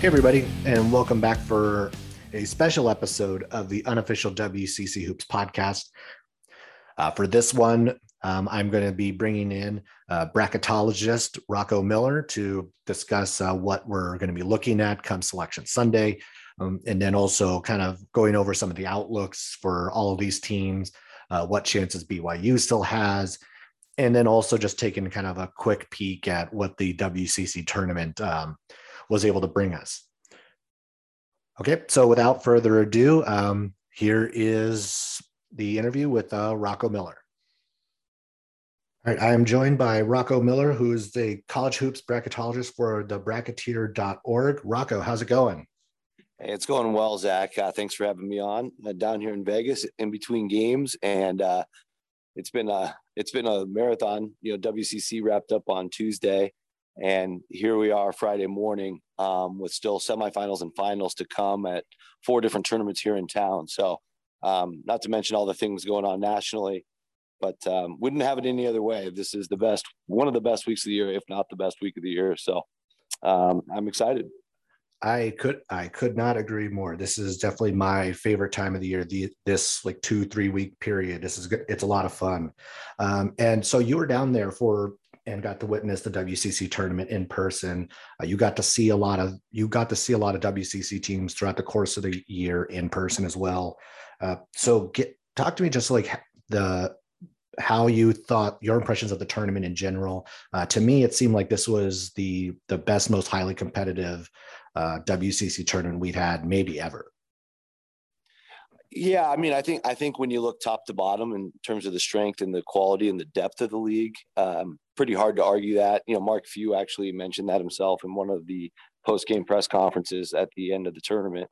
Hey, everybody, and welcome back for a special episode of the unofficial WCC Hoops podcast. Uh, for this one, um, I'm going to be bringing in uh, bracketologist Rocco Miller to discuss uh, what we're going to be looking at come Selection Sunday, um, and then also kind of going over some of the outlooks for all of these teams, uh, what chances BYU still has, and then also just taking kind of a quick peek at what the WCC tournament um, was able to bring us. Okay, so without further ado, um, here is the interview with uh, Rocco Miller. All right, I am joined by Rocco Miller, who is the college hoops bracketologist for the bracketeer.org. Rocco, how's it going? Hey, it's going well, Zach. Uh, thanks for having me on uh, down here in Vegas in between games, and uh, it's been a it's been a marathon. You know, WCC wrapped up on Tuesday, and here we are Friday morning um, with still semifinals and finals to come at four different tournaments here in town. So, um, not to mention all the things going on nationally, but um, wouldn't have it any other way. This is the best, one of the best weeks of the year, if not the best week of the year. So, um, I'm excited. I could I could not agree more. This is definitely my favorite time of the year. The this like two three week period. This is good. It's a lot of fun. Um, and so you were down there for and got to witness the WCC tournament in person. Uh, you got to see a lot of you got to see a lot of WCC teams throughout the course of the year in person as well. Uh, so get talk to me just like the how you thought your impressions of the tournament in general. Uh, to me, it seemed like this was the the best, most highly competitive uh, WCC tournament we've had maybe ever. Yeah, I mean, I think I think when you look top to bottom in terms of the strength and the quality and the depth of the league, um, pretty hard to argue that. You know, Mark Few actually mentioned that himself in one of the post game press conferences at the end of the tournament.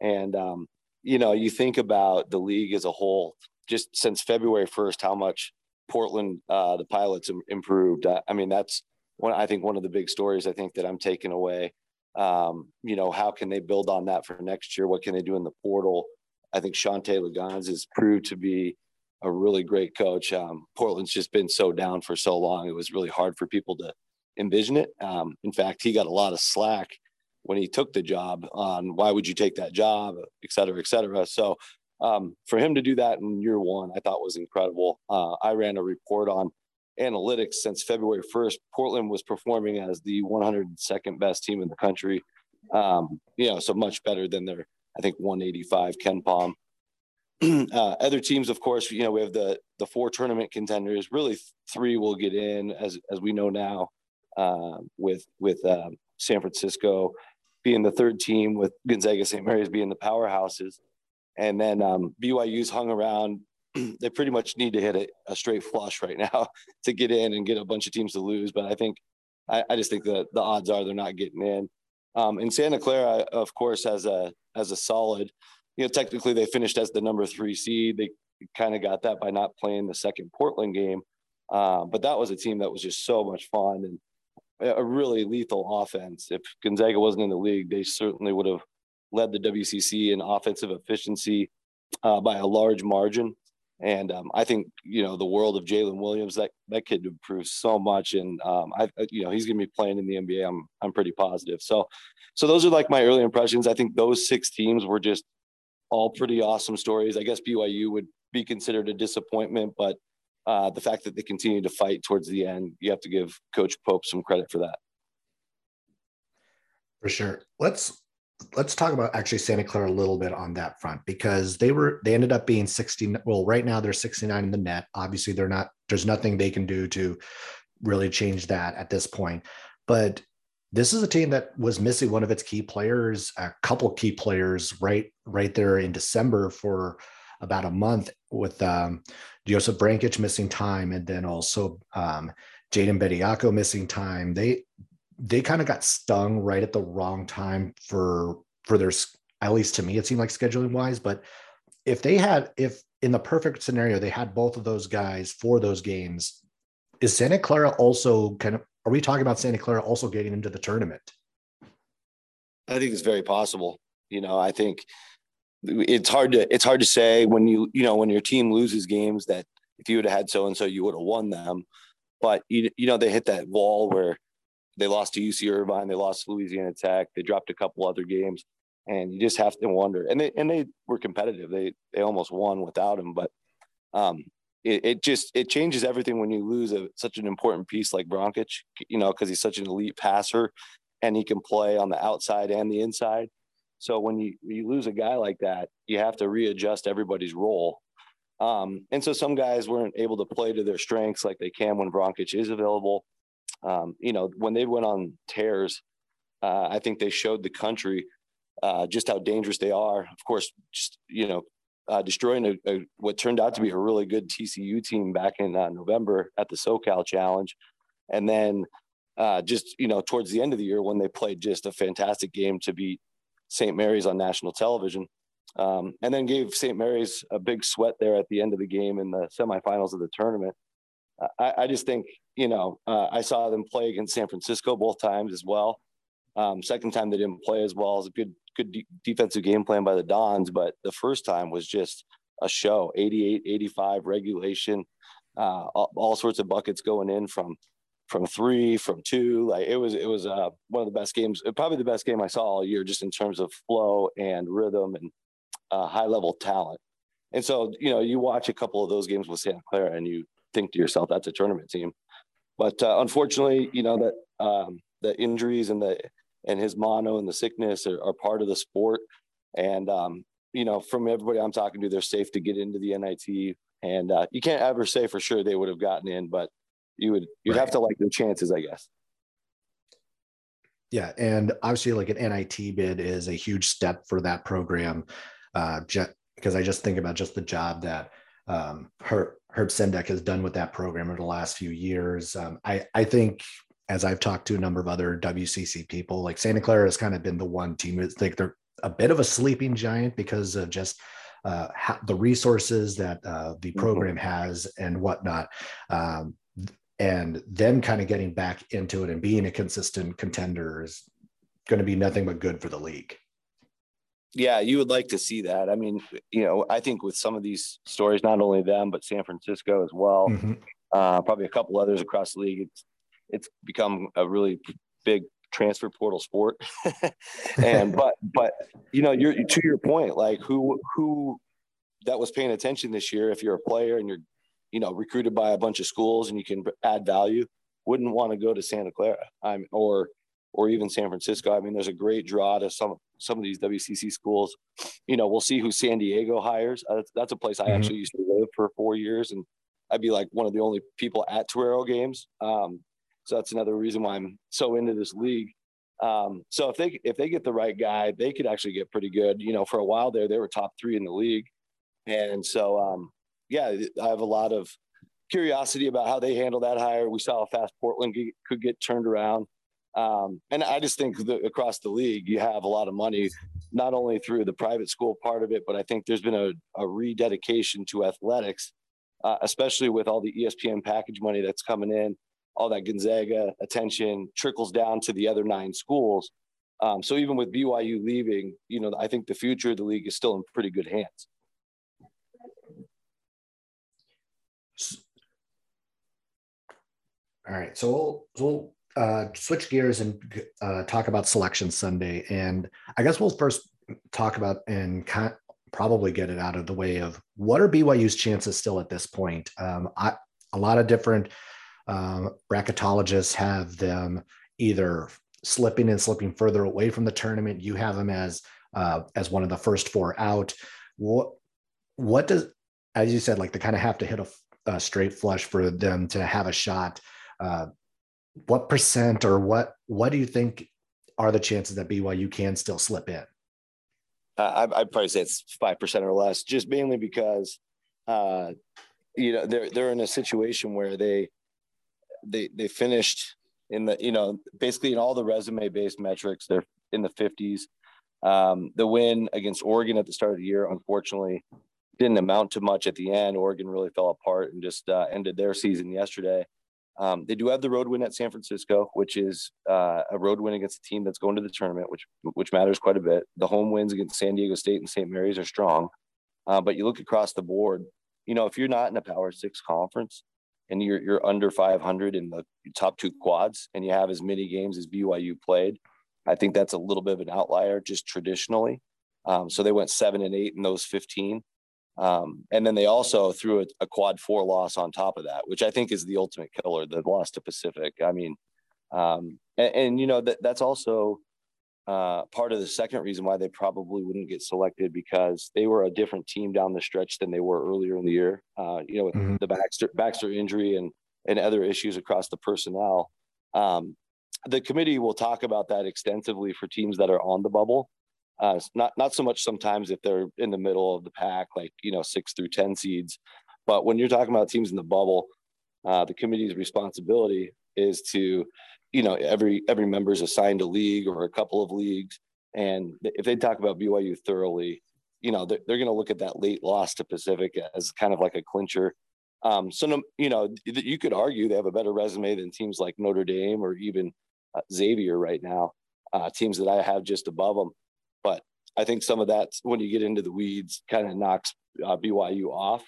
And um, you know, you think about the league as a whole, just since February first, how much Portland uh, the pilots improved. Uh, I mean, that's one. I think one of the big stories. I think that I'm taking away. Um, you know, how can they build on that for next year? What can they do in the portal? I think Shantay Legans has proved to be a really great coach. Um, Portland's just been so down for so long; it was really hard for people to envision it. Um, in fact, he got a lot of slack when he took the job on why would you take that job, et cetera, et cetera. So um, for him to do that in year one, I thought was incredible. Uh, I ran a report on analytics since February 1st. Portland was performing as the 102nd best team in the country. Um, you know, so much better than their I think 185 KenPom. uh, other teams, of course, you know, we have the the four tournament contenders. Really, three will get in, as as we know now, uh, with with um, San Francisco being the third team, with Gonzaga, St. Mary's being the powerhouses, and then um, BYU's hung around. they pretty much need to hit a, a, straight flush right now to get in and get a bunch of teams to lose. But I think I, I just think that the odds are they're not getting in. Um, and Santa Clara, of course, has a as a solid. You know, technically they finished as the number three seed. They kind of got that by not playing the second Portland game, uh, but that was a team that was just so much fun and a really lethal offense. If Gonzaga wasn't in the league, they certainly would have led the WCC in offensive efficiency uh, by a large margin. And um, I think you know the world of Jalen Williams. That that kid improved so much, and um, I you know he's going to be playing in the NBA. I'm I'm pretty positive. So, so those are like my early impressions. I think those six teams were just all pretty awesome stories. I guess BYU would be considered a disappointment, but uh, the fact that they continue to fight towards the end, you have to give Coach Pope some credit for that. For sure. Let's let's talk about actually Santa Clara a little bit on that front because they were they ended up being 60 well right now they're 69 in the net obviously they're not there's nothing they can do to really change that at this point but this is a team that was missing one of its key players a couple key players right right there in December for about a month with um, Josip Vrankic missing time and then also um, Jaden Bediako missing time. They they kind of got stung right at the wrong time for for their at least to me it seemed like scheduling wise but if they had if in the perfect scenario they had both of those guys for those games is santa clara also kind of are we talking about santa clara also getting into the tournament? I think it's very possible. You know i think it's hard to it's hard to say when you you know when your team loses games that if you would have had so and so you would have won them, but you you know they hit that wall where they lost to UC Irvine, they lost to Louisiana Tech, they dropped a couple other games, and you just have to wonder. And they and they were competitive. They they almost won without him, but um, it, it just it changes everything when you lose a, such an important piece like Vrankic, you know, because he's such an elite passer, and he can play on the outside and the inside. So when you you lose a guy like that, you have to readjust everybody's role. Um, and so some guys weren't able to play to their strengths like they can when Vrankic is available. Um, you know, when they went on tears, uh, I think they showed the country uh, just how dangerous they are. Of course, just you know, uh, destroying a, a, what turned out to be a really good TCU team back in uh, November at the SoCal Challenge, and then uh, just you know towards the end of the year when they played just a fantastic game to beat St. Mary's on national television, um, and then gave St. Mary's a big sweat there at the end of the game in the semifinals of the tournament. I, I just think you know uh, I saw them play against San Francisco both times as well. Um, second time they didn't play as well as a good good de- defensive game plan by the Dons, but the first time was just a show 88, 85 regulation, uh, all, all, sorts of buckets going in from from three, from two. Like it was, it was uh, one of the best games, probably the best game I saw all year, just in terms of flow and rhythm and uh, high level talent. And so, you know, you watch a couple of those games with Santa Clara, and you think to yourself, that's a tournament team. But uh, unfortunately, you know that um, the injuries and the and his mono and the sickness are, are part of the sport. And, um, you know, from everybody I'm talking to, they're safe to get into the NIT. And uh, you can't ever say for sure they would have gotten in, but you would, you'd right. have to like their chances, I guess. Yeah. And obviously, like an NIT bid is a huge step for that program. Uh, because I just think about just the job that um, Herb, Herb Sendek has done with that program over the last few years. Um, I, I think as I've talked to a number of other WCC people, like Santa Clara has kind of been the one team. It's like they're a bit of a sleeping giant because of just uh, the resources that uh, the mm-hmm. program mm-hmm. has and whatnot. Um, and them kind of getting back into it and being a consistent contender is going to be nothing but good for the league. Yeah, you would like to see that. I mean, you know, I think with some of these stories, not only them, but San Francisco as well, mm-hmm. uh, probably a couple others across the league, it's it's become a really big transfer portal sport. and but but you know, you're to your point, like who who that was paying attention this year, if you're a player and you're, you know, recruited by a bunch of schools and you can add value, wouldn't want to go to Santa Clara. I'm or or even San Francisco. I mean, there's a great draw to some some of these WCC schools. You know, we'll see who San Diego hires. Uh, that's a place I mm-hmm. actually used to live for four years, and I'd be like one of the only people at Torero games. Um, so that's another reason why I'm so into this league. Um, so if they if they get the right guy, they could actually get pretty good. You know, for a while there, they were top three in the league, and so um, yeah, I have a lot of curiosity about how they handle that hire. We saw how fast Portland could get turned around, um, and I just think that across the league, you have a lot of money, not only through the private school part of it, but I think there's been a, a rededication to athletics, uh, especially with all the ESPN package money that's coming in all that Gonzaga attention trickles down to the other nine schools. Um, so even with BYU leaving, you know, I think the future of the league is still in pretty good hands. All right, so we'll, so we'll uh, switch gears and uh, talk about Selection Sunday, and I guess we'll first talk about and probably get it out of the way of what are BYU's chances still at this point. Um, I, a lot of different um, bracketologists have them either slipping and slipping further away from the tournament. You have them as uh, as one of the first four out. What what does as you said like they kind of have to hit a, a, straight flush for them to have a shot. Uh, what percent or what what do you think are the chances that BYU can still slip in? Uh, I'd probably say it's five percent or less, just mainly because uh, you know they're they're in a situation where they they they finished in the you know basically in all the resume based metrics they're in the 50s um, the win against oregon at the start of the year unfortunately didn't amount to much at the end. Oregon really fell apart and just uh, ended their season yesterday Um, they do have the road win at San Francisco, which is uh, a road win against a team that's going to the tournament, which which matters quite a bit. The home wins against San Diego State and St. Mary's are strong, uh, but you look across the board. You know, if you're not in a Power Six conference and you're you're under 500 in the top two quads, and you have as many games as BYU played, I think that's a little bit of an outlier just traditionally. Um, so they went seven and eight in those 15. Um, and then they also threw a, a, quad four loss on top of that, which I think is the ultimate killer, the loss to Pacific. I mean, um, and, and, you know, that that's also uh, part of the second reason why they probably wouldn't get selected because they were a different team down the stretch than they were earlier in the year. Uh, you know, with mm-hmm. the Baxter, Baxter injury and, and other issues across the personnel. Um, the committee will talk about that extensively for teams that are on the bubble. Uh, not not so much sometimes if they're in the middle of the pack, like you know six through ten seeds, but when you're talking about teams in the bubble, uh, the committee's responsibility is to, you know, every every member is assigned a league or a couple of leagues, and if they talk about BYU thoroughly, you know they're, they're going to look at that late loss to Pacific as kind of like a clincher. Um, so no, you know you could argue they have a better resume than teams like Notre Dame or even uh, Xavier right now, uh, teams that I have just above them. I think some of that, when you get into the weeds, kind of knocks uh, BYU off.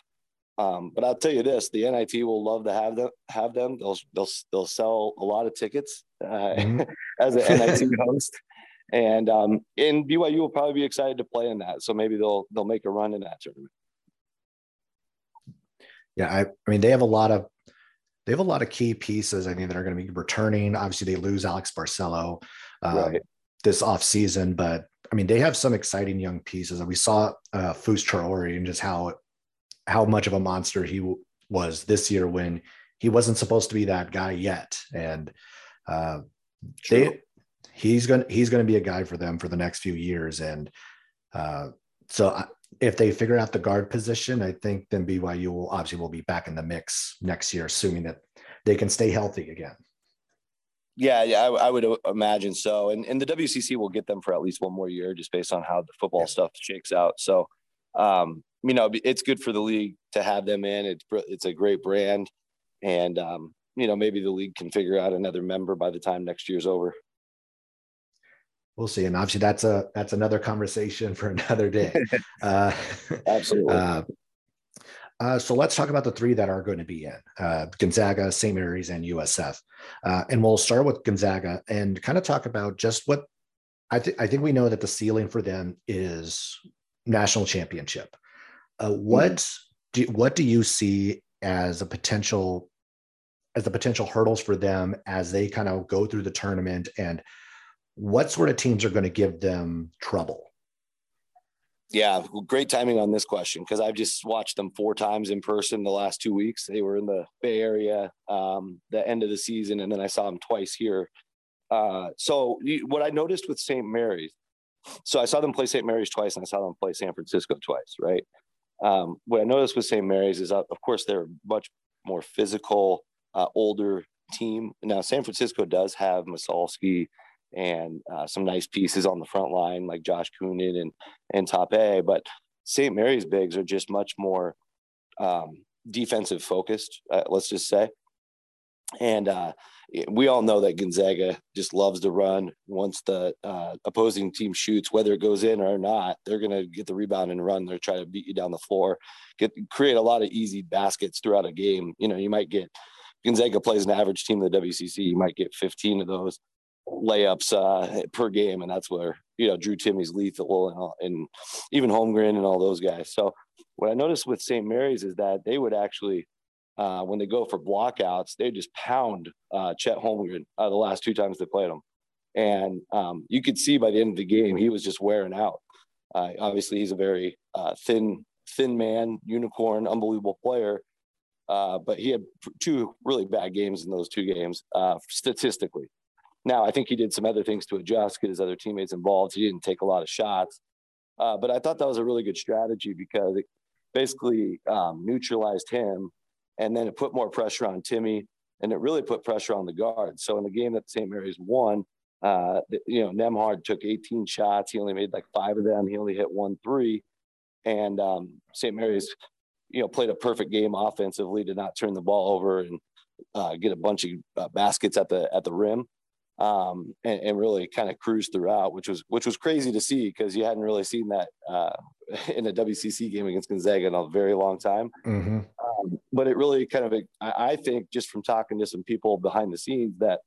Um, but I'll tell you this: the NIT will love to have them. Have them. They'll they'll they'll sell a lot of tickets uh, mm-hmm. as an NIT host, and um, and BYU will probably be excited to play in that. So maybe they'll they'll make a run in that tournament. Yeah, I, I mean they have a lot of they have a lot of key pieces. I think that are going to be returning. Obviously, they lose Alex Barcelo uh, right. this off season, but I mean, they have some exciting young pieces. And we saw uh, Fus Traore and just how how much of a monster he w- was this year when he wasn't supposed to be that guy yet. And uh, they he's gonna he's gonna be a guy for them for the next few years. And uh, so if they figure out the guard position, I think then BYU will obviously will be back in the mix next year, assuming that they can stay healthy again. Yeah, yeah, I, I, would imagine so. And and the WCC will get them for at least one more year, just based on how the football yeah. stuff shakes out. So, um, you know, it's good for the league to have them in. It's it's a great brand, and um, you know, maybe the league can figure out another member by the time next year's over. We'll see, and obviously that's a that's another conversation for another day. Uh, Absolutely. Uh, uh, so let's talk about the three that are going to be in uh, Gonzaga, St. Mary's, and USF. Uh, and we'll start with Gonzaga and kind of talk about just what I, th- I think we know that the ceiling for them is national championship. Uh, what mm-hmm. do what do you see as a potential as the potential hurdles for them as they kind of go through the tournament and what sort of teams are going to give them trouble? Yeah, great timing on this question because I've just watched them four times in person the last two weeks. They were in the Bay Area um, the end of the season, and then I saw them twice here. Uh, so what I noticed with St. Mary's, so I saw them play St. Mary's twice, and I saw them play San Francisco twice. Right. Um, what I noticed with St. Mary's is, uh, of course, they're a much more physical, uh, older team. Now San Francisco does have Massalski and uh, some nice pieces on the front line like Josh Kunen and and Tape. But St. Mary's bigs are just much more um, defensive focused. Uh, let's just say, and uh, we all know that Gonzaga just loves to run. Once the uh, opposing team shoots, whether it goes in or not, they're going to get the rebound and run. They're trying to beat you down the floor, get create a lot of easy baskets throughout a game. You know, you might get Gonzaga plays an average team in the WCC. You might get 15 of those layups uh, per game, and that's where you know Drew Timme's lethal and, and even Holmgren and all those guys. So what I noticed with St. Mary's is that they would actually, uh, when they go for blockouts, they just pound uh, Chet Holmgren uh, the last two times they played him, and um, you could see by the end of the game he was just wearing out. Uh, obviously, he's a very uh, thin, thin man, unicorn, unbelievable player. But he had two really bad games in those two games statistically. Now, I think he did some other things to adjust, get his other teammates involved. He didn't take a lot of shots. Uh, but I thought that was a really good strategy because it basically um, neutralized him and then it put more pressure on Timme and it really put pressure on the guards. So in the game that St. Mary's won, uh, you know, Nembhard took 18 shots. He only made like five of them. He only hit one three. And um, St. Mary's, you know, played a perfect game offensively, did not turn the ball over. And uh, get a bunch of uh, baskets at the at the rim, um, and, and, really kind of cruise throughout, which was which was crazy to see because you hadn't really seen that uh, in a WCC game against Gonzaga in a very long time. Mm-hmm. Um, but it really kind of, I, I think, just from talking to some people behind the scenes, that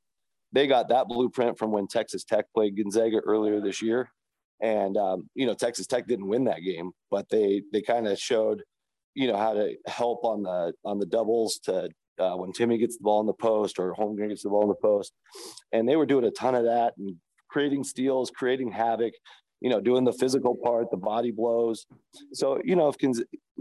they got that blueprint from when Texas Tech played Gonzaga earlier this year, and um, you know Texas Tech didn't win that game, but they they kind of showed you know how to help on the on the doubles to uh, when Timme gets the ball in the post or Holmgren gets the ball in the post. And they were doing a ton of that and creating steals, creating havoc, you know, doing the physical part, the body blows. So, you know, if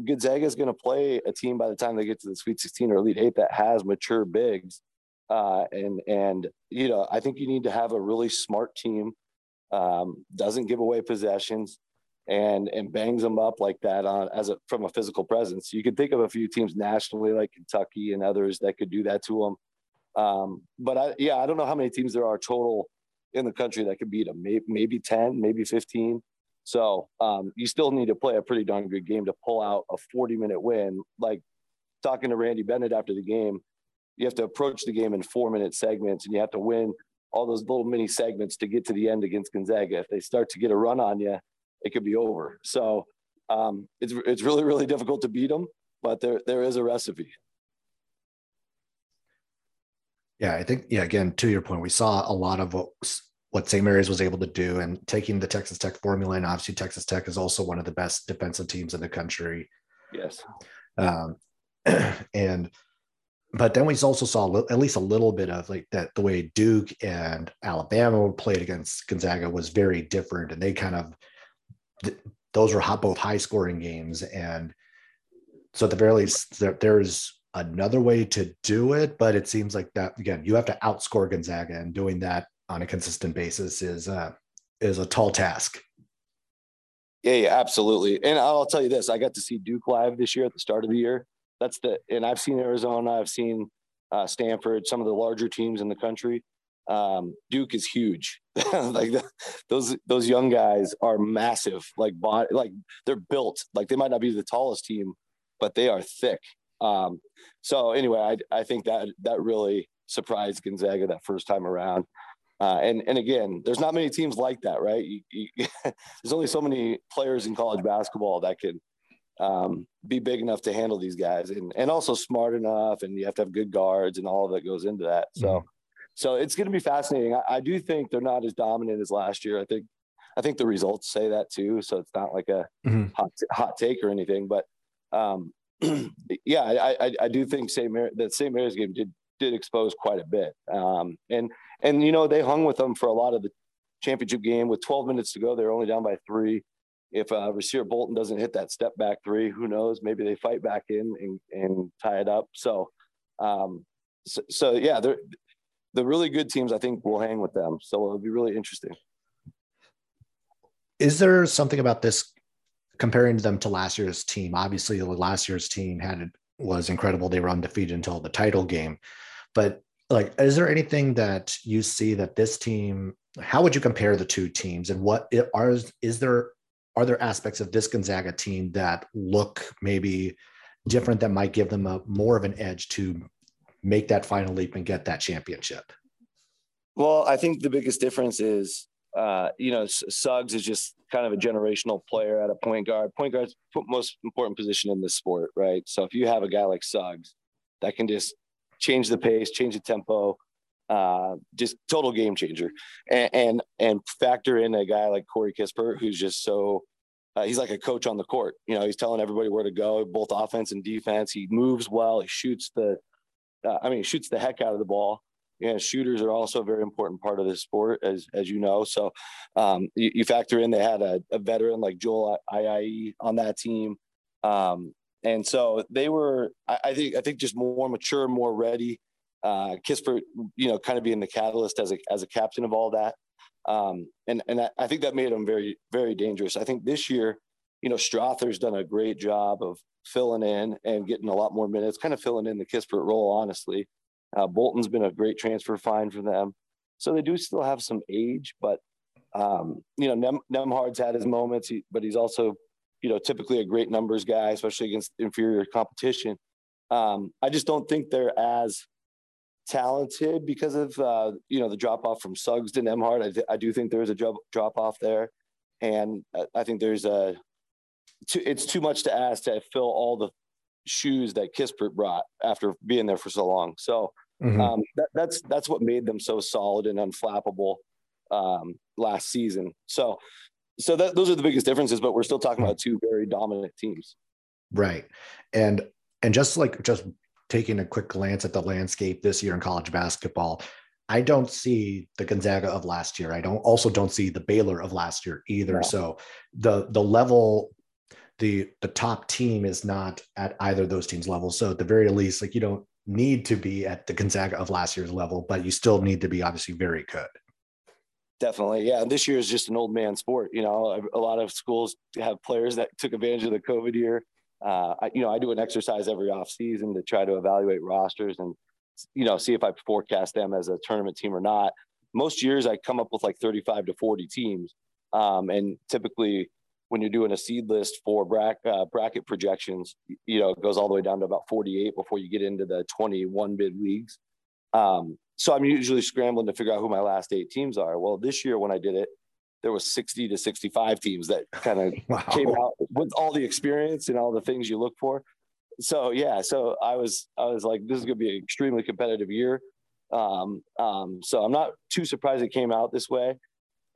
Gonzaga is going to play a team by the time they get to the Sweet 16 or Elite Eight that has mature bigs, uh, and and you know, I think you need to have a really smart team, um, doesn't give away possessions, and and bangs them up like that on as a from a physical presence. You can think of a few teams nationally like Kentucky and others that could do that to them. Um, but I, yeah, I don't know how many teams there are total in the country that could beat them. Maybe, maybe ten, maybe fifteen. So um, you still need to play a pretty darn good game to pull out a 40 minute win. Like talking to Randy Bennett after the game, you have to approach the game in four minute segments and you have to win all those little mini segments to get to the end against Gonzaga. If they start to get a run on you, it could be over. So um, it's it's really really difficult to beat them, but there there is a recipe. Yeah, I think yeah. Again, to your point, we saw a lot of what what St. Mary's was able to do, and taking the Texas Tech formula, and obviously Texas Tech is also one of the best defensive teams in the country. Yes. Um, and but then we also saw at least a little bit of like that the way Duke and Alabama played against Gonzaga was very different, and they kind of those were both high scoring games. And so at the very least, there, there's another way to do it, but it seems like that again, you have to outscore Gonzaga, and doing that on a consistent basis is uh, is a tall task. Yeah, yeah, absolutely. And I'll tell you this: I got to see Duke live this year at the start of the year. That's the, and I've seen Arizona, I've seen uh, Stanford, some of the larger teams in the country um, Duke is huge. like the, those those young guys are massive. Like body, like they're built. Like they might not be the tallest team, but they are thick. Um, so anyway, I I think that that really surprised Gonzaga that first time around. Uh, and and again, there's not many teams like that, right? You, you, there's only so many players in college basketball that can um, be big enough to handle these guys, and and also smart enough, and you have to have good guards and all that goes into that. So. Mm-hmm so it's going to be fascinating. I, I, do think they're not as dominant as last year. I think I think the results say that too. So it's not like a mm-hmm. hot, hot take or anything. But um, yeah, I, I, I do think St. Mary that St. Mary's game did did expose quite a bit. Um, and and you know they hung with them for a lot of the championship game with 12 minutes to go. They're only down by three. If uh, Rasir Bolton doesn't hit that step back three, who knows? Maybe they fight back in and, and tie it up. So, um, so, so yeah, they're the really good teams, I think, will hang with them. So it'll be really interesting. Is there something about this comparing them to last year's team? Obviously, last year's team had was incredible. They were undefeated until the title game. But like, is there anything that you see that this team? How would you compare the two teams, and what are is there are there aspects of this Gonzaga team that look maybe different that might give them a more of an edge to make that final leap and get that championship? Well, I think the biggest difference is, uh, you know, Suggs is just kind of a generational player at a point guard. Point guard's most important position in this sport, right? So if you have a guy like Suggs that can just change the pace, change the tempo, uh, just total game changer, and, and, and factor in a guy like Corey Kispert, who's just so uh, he's like a coach on the court. You know, he's telling everybody where to go, both offense and defense. He moves well. He shoots the uh, I mean, shoots the heck out of the ball. Yeah, shooters are also a very important part of this sport, as as you know. So, um, you, you, factor in they had a, a veteran like Joel Ayayi on that team, um, and so they were. I, I, think I think just more mature, more ready. Uh, Kispert, you know, kind of being the catalyst as a as a captain of all that, um, and and I, I think that made them very very dangerous. I think this year, you know, Strawther's done a great job of filling in and getting a lot more minutes, kind of filling in the Kispert role, honestly. Uh, Bolton's been a great transfer find for them. So they do still have some age, but, um, you know, Nem- Nembhard's had his moments, he, but he's also, you know, typically a great numbers guy, especially against inferior competition. Um, I just don't think they're as talented because of uh, you know the drop off from Suggs to Nembhard. I, th- I do think there's a drop drop off there, and I think there's a too, it's too much to ask to fill all the shoes that Kispert brought after being there for so long. So mm-hmm. um, that, that's that's what made them so solid and unflappable um, last season. So so that those are the biggest differences. But we're still talking about two very dominant teams. Right, and and just like just taking a quick glance at the landscape this year in college basketball, I don't see the Gonzaga of last year. I don't also don't see the Baylor of last year either. So the the level the the top team is not at either of those teams level. So at the very least, like you don't need to be at the Gonzaga of last year's level, but you still need to be obviously very good. Definitely, yeah. This year is just an old man sport. You know, a lot of schools have players that took advantage of the COVID year uh, I, you know, I do an exercise every off season to try to evaluate rosters and, you know, see if I forecast them as a tournament team or not. Most years I come up with like 35 to 40 teams. Um, and typically when you're doing a seed list for bracket, uh, bracket projections, you know, it goes all the way down to about 48 before you get into the 21 bid leagues. Um, so I'm usually scrambling to figure out who my last eight teams are. Well, this year when I did it, there was 60 to 65 teams that kind of wow. came out with all the experience and all the things you look for. So yeah, so I was I was like, this is going to be an extremely competitive year. Um, um, so I'm not too surprised it came out this way.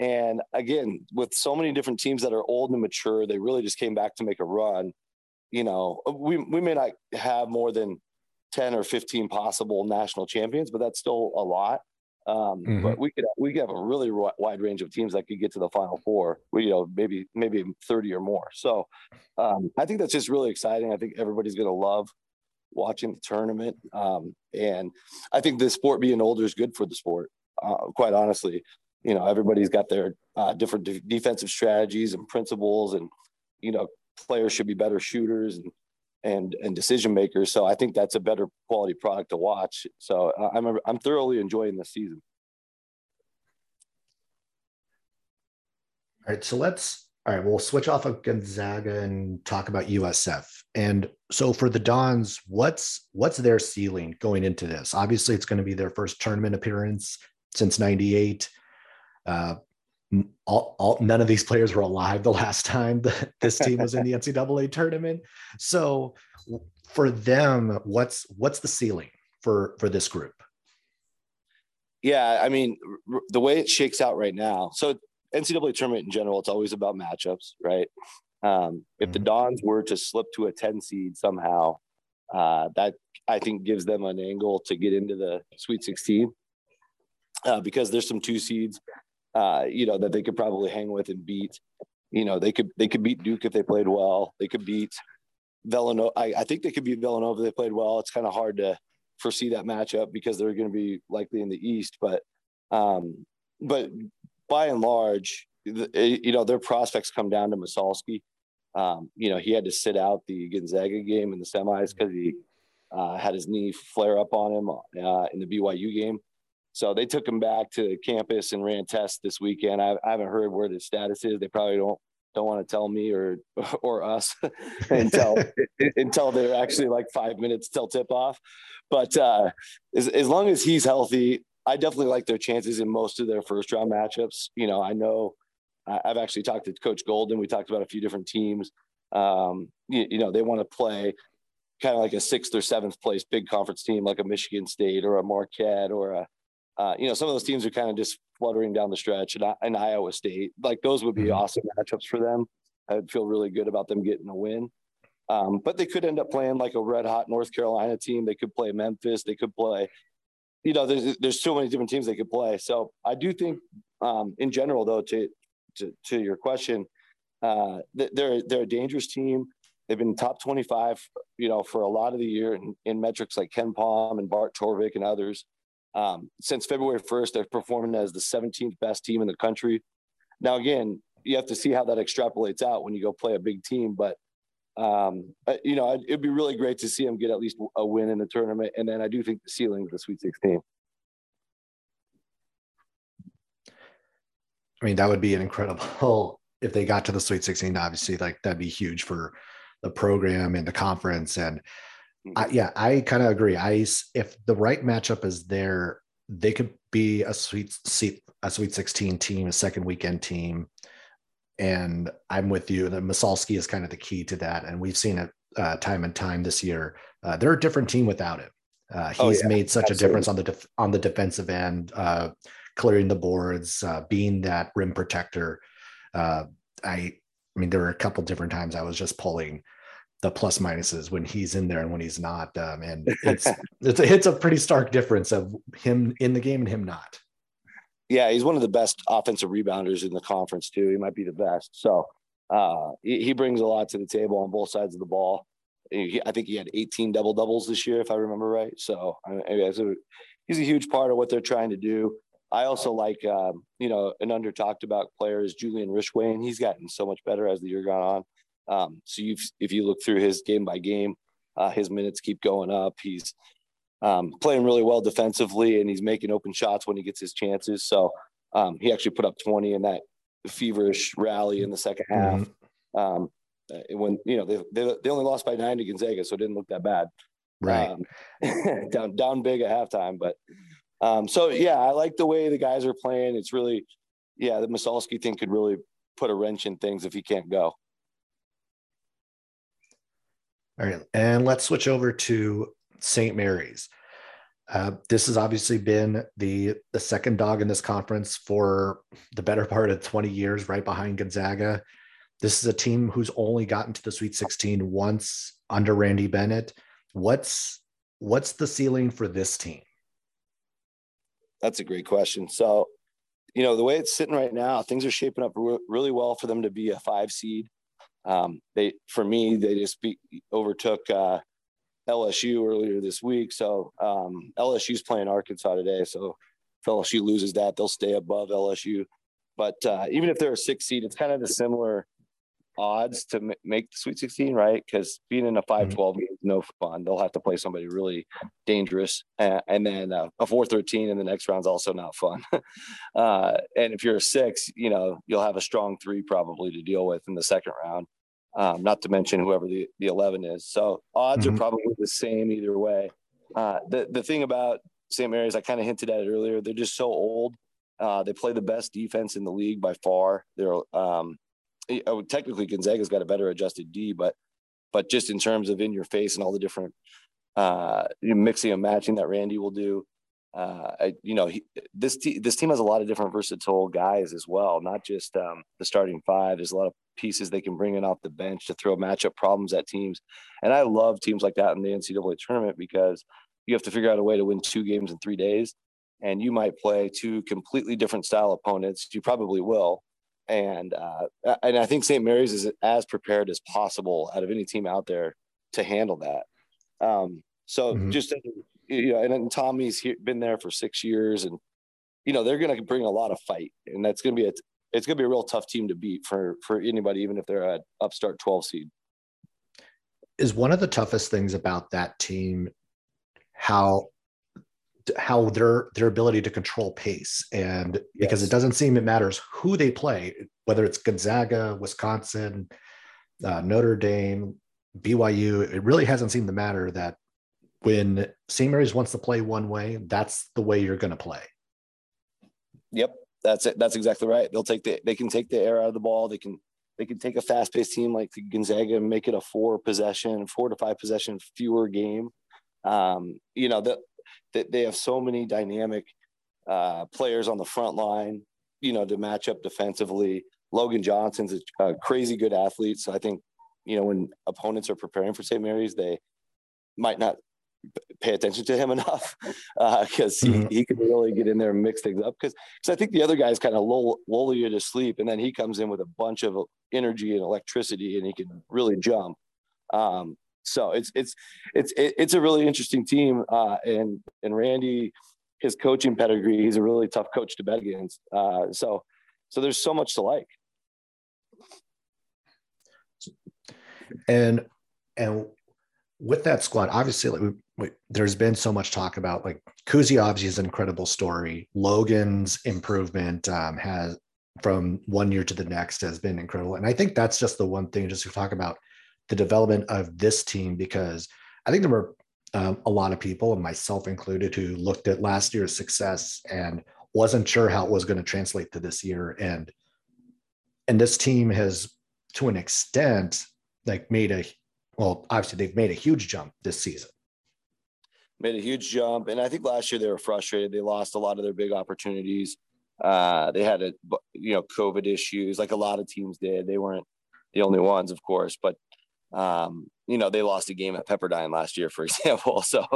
And again, with so many different teams that are old and mature, they really just came back to make a run. You know, we we may not have more than 10 or 15 possible national champions, but that's still a lot. Um, mm-hmm. But we could we could have a really wide range of teams that could get to the final four. We, you know, maybe maybe thirty or more. So um, I think that's just really exciting. I think everybody's going to love watching the tournament, um, and I think the sport being older is good for the sport. Uh, quite honestly, you know, everybody's got their uh, different de- defensive strategies and principles, and you know, players should be better shooters and and and decision makers. So I think that's a better quality product to watch. So I'm I'm thoroughly enjoying this season. All right, so let's all right. We'll switch off of Gonzaga and talk about USF. And so for the Dons, what's what's their ceiling going into this? Obviously, it's going to be their first tournament appearance since '98. Uh, all, all, none of these players were alive the last time that this team was in the NCAA tournament. So for them, what's what's the ceiling for for this group? Yeah, I mean, the way it shakes out right now. So NCAA tournament in general, it's always about matchups, right? Um, if mm-hmm. the Dons were to slip to a 10 seed somehow, uh, that I think gives them an angle to get into the Sweet 16 uh, because there's some two seeds uh, you know, that they could probably hang with and beat. You know, they could they could beat Duke if they played well. They could beat Villanova. I, I think they could beat Villanova if they played well. It's kind of hard to foresee that matchup because they're going to be likely in the East. But um, but by and large, you know, their prospects come down to Massalski. Um, you know, he had to sit out the Gonzaga game in the semis because he uh, had his knee flare up on him uh, in the BYU game. So they took him back to campus and ran tests this weekend. I, I haven't heard where the status is. They probably don't don't want to tell me or or us until until they're actually like five minutes till tip off. But uh, as as long as he's healthy, I definitely like their chances in most of their first round matchups. You know, I know I've actually talked to Coach Golden. We talked about a few different teams. Um, you, you know, they want to play kind of like a sixth or seventh place big conference team, like a Michigan State or a Marquette or a uh, you know, some of those teams are kind of just fluttering down the stretch, and, and Iowa State, like those would be mm-hmm. awesome matchups for them. I'd feel really good about them getting a win. Um, but they could end up playing like a red hot North Carolina team. They could play Memphis. They could play, you know, there's there's so many different teams they could play. So I do think, um, in general, though, to to, to your question, uh, they're they're a dangerous team. They've been top 25, you know, for a lot of the year in, in metrics like KenPom and Bart Torvik and others. Um, since February 1st, they're performing as the 17th best team in the country. Now, again, you have to see how that extrapolates out when you go play a big team. But, um, you know, it'd be really great to see them get at least a win in the tournament. And then I do think the ceiling is the Sweet 16. I mean, that would be an incredible if they got to the Sweet 16. Obviously, like that'd be huge for the program and the conference. And I, yeah, I kind of agree. I if the right matchup is there, they could be a sweet seat, a sweet 16 team, a second weekend team. And I'm with you. The Massalski is kind of the key to that. And we've seen it uh, time and time this year. Uh, they're a different team without him. Uh, oh, he's oh, yeah, made such absolutely. a difference on the def- on the defensive end, uh, clearing the boards, uh, being that rim protector. Uh, I, I mean, there were a couple different times I was just pulling the plus minuses when he's in there and when he's not. Um, and it's it's a, it's a pretty stark difference of him in the game and him not. Yeah, he's one of the best offensive rebounders in the conference too. He might be the best. So uh, he, he, brings a lot to the table on both sides of the ball. He, I think he had 18 double doubles this year, if I remember right. So I mean, a, he's a huge part of what they're trying to do. I also like, um, you know, an under talked about player is Julian Rishwain, and he's gotten so much better as the year gone on. Um, so you if you look through his game by game, uh, his minutes keep going up. He's um, playing really well defensively, and he's making open shots when he gets his chances. So um, he actually put up 20 in that feverish rally in the second half. Mm-hmm. Um, when you know they, they, they only lost by nine to Gonzaga, so it didn't look that bad. Right, um, down down big at halftime, but um, so yeah, I like the way the guys are playing. It's really yeah, the Massalski thing could really put a wrench in things if he can't go. All right, and let's switch over to St. Mary's. Uh, this has obviously been the the second dog in this conference for the better part of 20 years, right behind Gonzaga. This is a team who's only gotten to the Sweet 16 once under Randy Bennett. What's what's the ceiling for this team? That's a great question. So, you know, the way it's sitting right now, things are shaping up re- really well for them to be a five seed. Um, they, for me, they just be, overtook uh, LSU earlier this week. So um, LSU's playing Arkansas today. So if LSU loses that, they'll stay above LSU. But uh, even if they're a six seed, it's kind of the similar odds to m- make the Sweet 16, right? Because being in a 5 12 mm-hmm. No fun. They'll have to play somebody really dangerous. Uh, and then uh, a 4 13 in the next round is also not fun. uh, and if you're a six, you know, you'll have a strong three probably to deal with in the second round, um, not to mention whoever the, the 11 is. So odds mm-hmm. are probably the same either way. Uh, the, the thing about St. Mary's, I kind of hinted at it earlier, they're just so old. Uh, they play the best defense in the league by far. They're um, technically Gonzaga's got a better adjusted D, but but just in terms of in your face and all the different uh, mixing and matching that Randy will do, uh, I, you know, he, this this team has a lot of different versatile guys as well, not just um, the starting five. There's a lot of pieces they can bring in off the bench to throw matchup problems at teams, and I love teams like that in the NCAA tournament because you have to figure out a way to win two games in three days, and you might play two completely different style opponents. You probably will, and uh, and I think St. Mary's is as prepared as possible out of any team out there to handle that. Um, so mm-hmm. just you know, and, and Tommy's here, been there for six years, and you know they're going to bring a lot of fight, and that's going to be a it's going to be a real tough team to beat for for anybody, even if they're at upstart twelve seed. Is one of the toughest things about that team how how their their ability to control pace. And yes. because it doesn't seem it matters who they play whether it's gonzaga wisconsin uh, notre dame byu it really hasn't seemed to matter that when st mary's wants to play one way that's the way you're going to play. Yep that's it. That's exactly right. They'll take the they can take the air out of the ball. They can they can take a fast-paced team like the gonzaga and make it a four possession four to five possession fewer game. Um, you know, the, that they have so many dynamic uh, players on the front line, you know, to match up defensively. Logan Johnson's a, a crazy good athlete. So I think, you know, when opponents are preparing for St. Mary's, they might not pay attention to him enough because uh, mm-hmm. he, he can really get in there and mix things up. Because I think the other guys kind of lull, lull you to sleep, and then he comes in with a bunch of energy and electricity, and he can really jump. Um, so it's it's it's it's a really interesting team, uh, and and Randy, his coaching pedigree, he's a really tough coach to bet against. Uh, so so there's so much to like. And and with that squad, obviously, like we, we, there's been so much talk about like Kuhse obviously is an incredible story. Logan's improvement um, has from one year to the next has been incredible, and I think that's just the one thing just to talk about the development of this team because I think there were um, a lot of people, and myself included, who looked at last year's success and wasn't sure how it was going to translate to this year. And and this team has, to an extent, like made a well, obviously they've made a huge jump this season. Made a huge jump, and I think last year they were frustrated. They lost a lot of their big opportunities. Uh, they had a you know COVID issues, like a lot of teams did. They weren't the only ones, of course, but um, you know they lost a game at Pepperdine last year, for example. So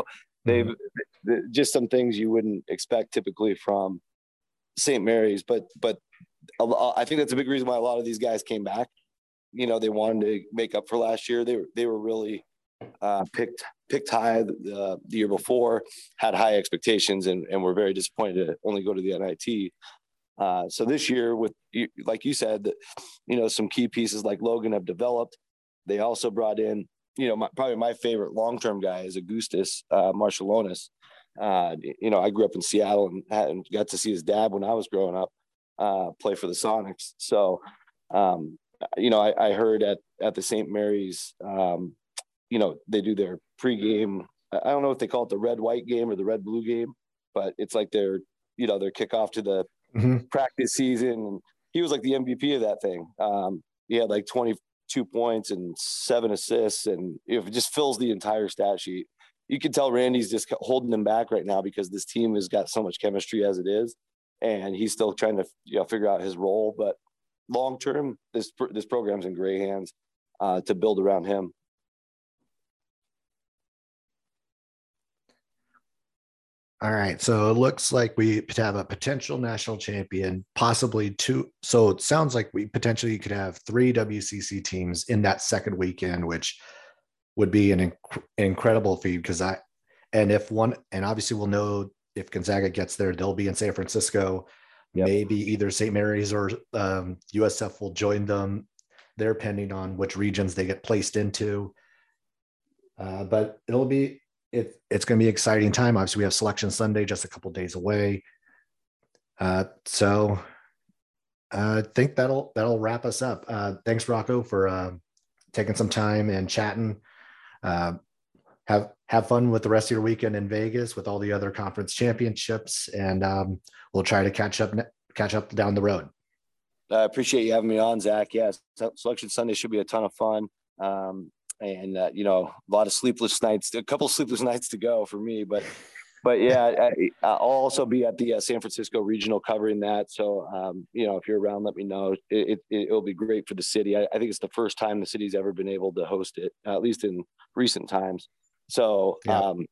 they've mm-hmm. just some things you wouldn't expect typically from St. Mary's, but but I think that's a big reason why a lot of these guys came back. You know, they wanted to make up for last year. They were they were really uh, picked picked high the, the year before, had high expectations, and and were very disappointed to only go to the NIT. Uh, so this year, with like you said, that you know some key pieces like Logan have developed. They also brought in, you know, my, probably my favorite long term guy is Augustas uh, Marciulionis. Uh, you know, I grew up in Seattle and, had, and got to see his dad when I was growing up uh, play for the Sonics. So, um, you know, I, I, heard at at the St. Mary's, um, you know, they do their pregame. I don't know if they call it the red white game or the red blue game, but it's like their you know their kickoff to the mm-hmm. practice season. And he was like the MVP of that thing. Um, he had like 22 points and seven assists, and it just fills the entire stat sheet. You can tell Randy's just holding him back right now because this team has got so much chemistry as it is and he's still trying to you know figure out his role. But long term, this this program's in great hands uh, to build around him. All right, so it looks like we have a potential national champion, possibly two. So it sounds like we potentially could have three WCC teams in that second weekend, which would be an, inc- incredible feat because I, and if one, and obviously we'll know if Gonzaga gets there, they'll be in San Francisco. Yep. Maybe either St. Mary's or um, USF will join them there, depending on which regions they get placed into. Uh, but it'll be it, it's going to be exciting time. Obviously, we have Selection Sunday just a couple days away. Uh, so uh, I think that'll that'll wrap us up. Uh, thanks, Rocco, for uh, taking some time and chatting. Uh, have have fun with the rest of your weekend in Vegas with all the other conference championships, and um, we'll try to catch up catch up down the road. I appreciate you having me on, Zach. Yes, Selection Sunday should be a ton of fun, um, and uh, you know, a lot of sleepless nights, a couple sleepless nights to go for me, but. But yeah, I, will also be at the uh, San Francisco regional covering that. So, um, you know, if you're around, let me know. It, it, will be great for the city. I, I, think it's the first time the city's ever been able to host it, at least in recent times. So, yeah. Um,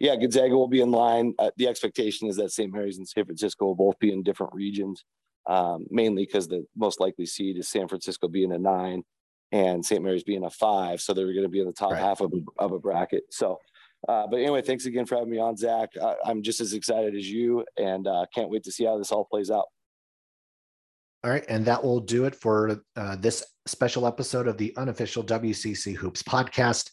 yeah, Gonzaga will be in line. Uh, the expectation is that St. Mary's and San Francisco will both be in different regions, um, mainly because the most likely seed is San Francisco being a nine and St. Mary's being a five. So they're going to be in the top right. half of, of a bracket. So, uh, but anyway, thanks again for having me on, Zach. I, am just as excited as you and uh, can't wait to see how this all plays out. All right. And that will do it for uh, this special episode of the unofficial WCC Hoops podcast.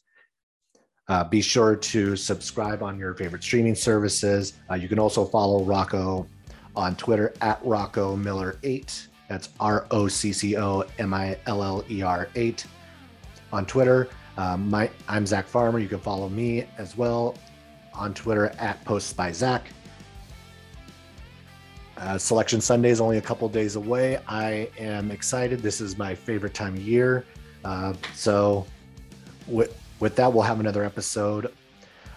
Uh, be sure to subscribe on your favorite streaming services. Uh, you can also follow Rocco on Twitter at Rocco Miller 8. That's R O C C O M I L L E R 8 on Twitter. Um, my, I'm Zach Farmer. You can follow me as well on Twitter at Posts by Zach. Uh, Selection Sunday is only a couple days away. I am excited. This is my favorite time of year. Uh, so, with with that, we'll have another episode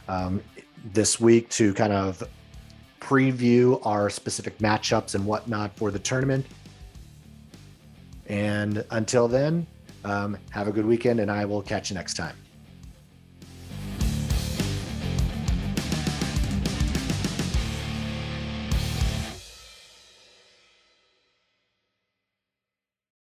um, this week to kind of preview our specific matchups and whatnot for the tournament. And until then, um, have a good weekend, and I will catch you next time.